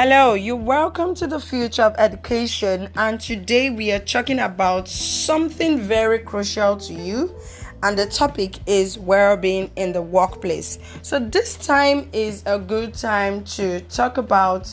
Hello, you're welcome to the future of education, and today we are talking about something very crucial to you, and the topic is well-being in the workplace. So this time is a good time to talk about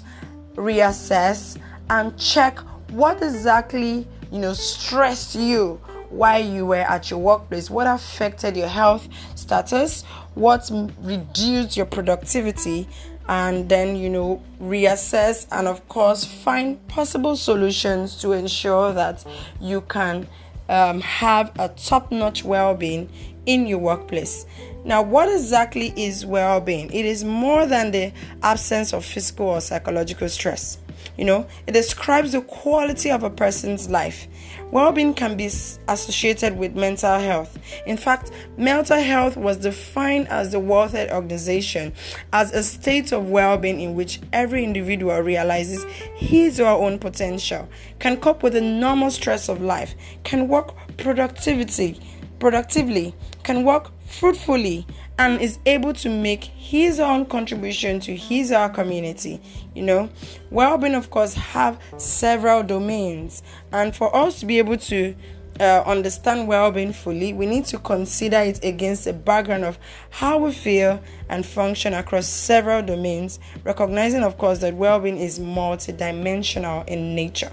reassess and check what exactly you know stressed you while you were at your workplace, what affected your health status, what reduced your productivity and then you know reassess and of course find possible solutions to ensure that you can um, have a top-notch well-being in your workplace. Now what exactly is well-being? It is more than the absence of physical or psychological stress you know, it describes the quality of a person's life. Well being can be associated with mental health. In fact, mental health was defined as the World Health Organization as a state of well being in which every individual realizes his or her own potential, can cope with the normal stress of life, can work productivity, productively, can work fruitfully, and is able to make his own contribution to his our community you know. Well-being of course have several domains. And for us to be able to uh, understand well-being fully we need to consider it against a background of how we feel and function across several domains recognizing of course that well-being is multidimensional in nature.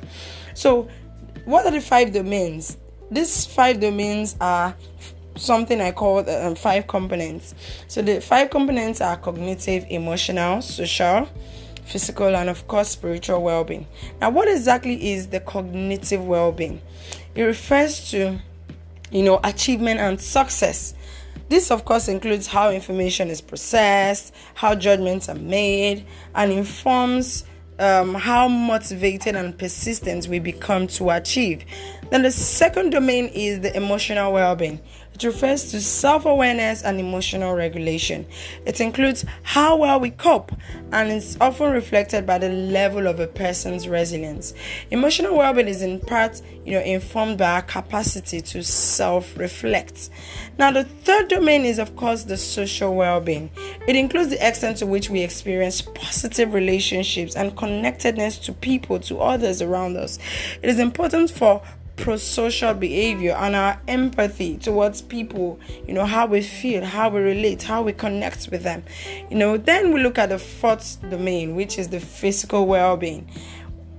So what are the five domains? These five domains are something I call um, five components. So the five components are cognitive, emotional, social, physical, and of course spiritual well-being. Now, what exactly is the cognitive well-being? It refers to, you know, achievement and success. This, of course, includes how information is processed, how judgments are made, and informs um, how motivated and persistent we become to achieve. Then the second domain is the emotional well being. Refers to self awareness and emotional regulation. It includes how well we cope and is often reflected by the level of a person's resilience. Emotional well being is in part you know, informed by our capacity to self reflect. Now, the third domain is, of course, the social well being. It includes the extent to which we experience positive relationships and connectedness to people, to others around us. It is important for pro-social behavior and our empathy towards people you know how we feel how we relate how we connect with them you know then we look at the fourth domain which is the physical well-being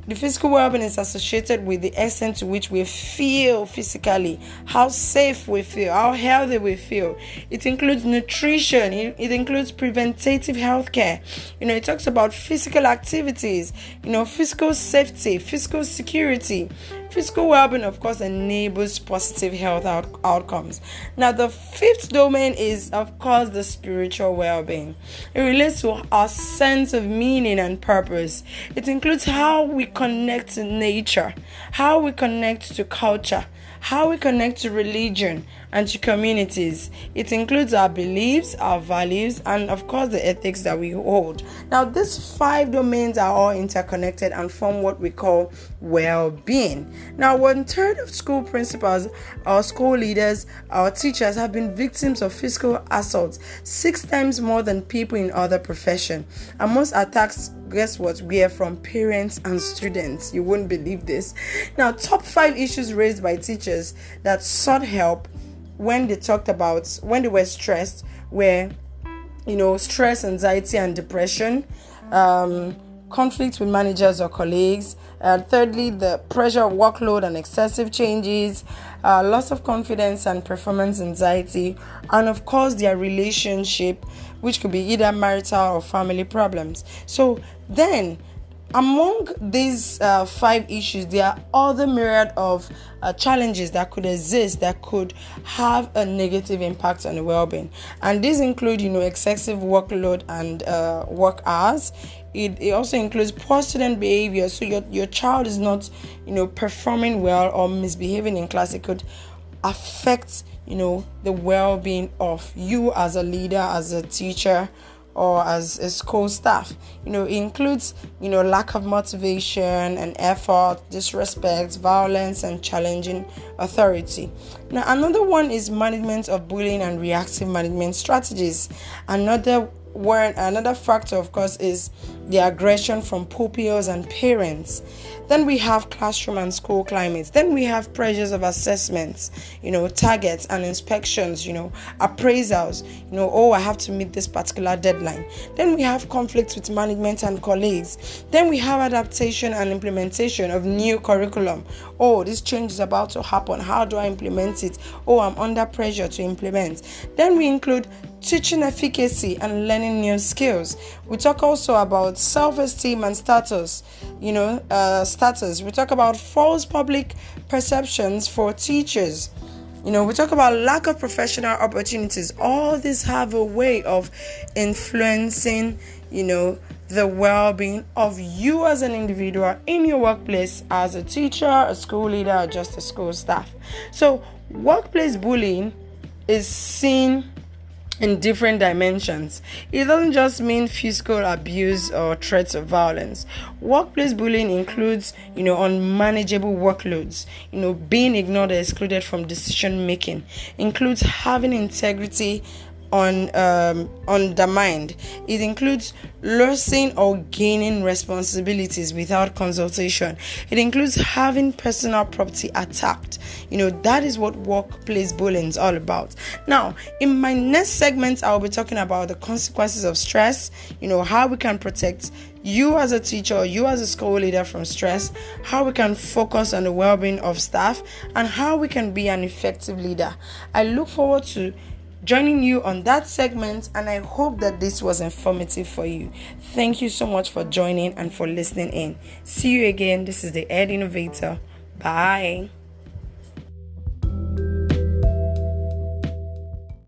the physical well-being is associated with the extent to which we feel physically, how safe we feel, how healthy we feel. It includes nutrition, it, it includes preventative health care. You know, it talks about physical activities, you know, physical safety, physical security, Physical well being, of course, enables positive health out- outcomes. Now, the fifth domain is, of course, the spiritual well being. It relates to our sense of meaning and purpose. It includes how we connect to nature, how we connect to culture, how we connect to religion and to communities. It includes our beliefs, our values, and of course the ethics that we hold. Now, these five domains are all interconnected and form what we call well being. Now, one third of school principals, our school leaders, our teachers have been victims of physical assaults, six times more than people in other professions. And most attacks guess what? We are from parents and students. You wouldn't believe this. Now, top five issues raised by teachers that sought help when they talked about when they were stressed were, you know, stress, anxiety, and depression. Um, conflict with managers or colleagues. Uh, thirdly, the pressure of workload and excessive changes, uh, loss of confidence and performance anxiety, and of course, their relationship, which could be either marital or family problems. So then, among these uh, five issues, there are other myriad of uh, challenges that could exist that could have a negative impact on the well-being, and these include, you know, excessive workload and uh, work hours. It, it also includes poor student behavior. So your your child is not, you know, performing well or misbehaving in class. It could affect, you know, the well-being of you as a leader, as a teacher or as a school staff. You know, it includes, you know, lack of motivation and effort, disrespect, violence, and challenging authority. Now, another one is management of bullying and reactive management strategies. Another one another factor, of course, is the aggression from pupils and parents. Then we have classroom and school climates. Then we have pressures of assessments, you know, targets and inspections, you know, appraisals, you know, oh, I have to meet this particular deadline. Then we have conflicts with management and colleagues. Then we have adaptation and implementation of new curriculum. Oh, this change is about to happen. How do I implement it? Oh, I'm under pressure to implement. Then we include teaching efficacy and learning new skills. We talk also about self esteem and status, you know, uh, status. We talk about false public perceptions for teachers. You know, we talk about lack of professional opportunities. All these have a way of influencing, you know, the well being of you as an individual in your workplace, as a teacher, a school leader, or just a school staff. So, workplace bullying is seen in different dimensions. It doesn't just mean physical abuse or threats of violence. Workplace bullying includes, you know, unmanageable workloads, you know, being ignored or excluded from decision making, includes having integrity on um, undermined. It includes losing or gaining responsibilities without consultation. It includes having personal property attacked. You know that is what workplace bullying is all about. Now, in my next segment, I'll be talking about the consequences of stress. You know how we can protect you as a teacher, you as a school leader from stress, how we can focus on the well-being of staff, and how we can be an effective leader. I look forward to joining you on that segment, and I hope that this was informative for you. Thank you so much for joining and for listening in. See you again. This is the Ed Innovator. Bye.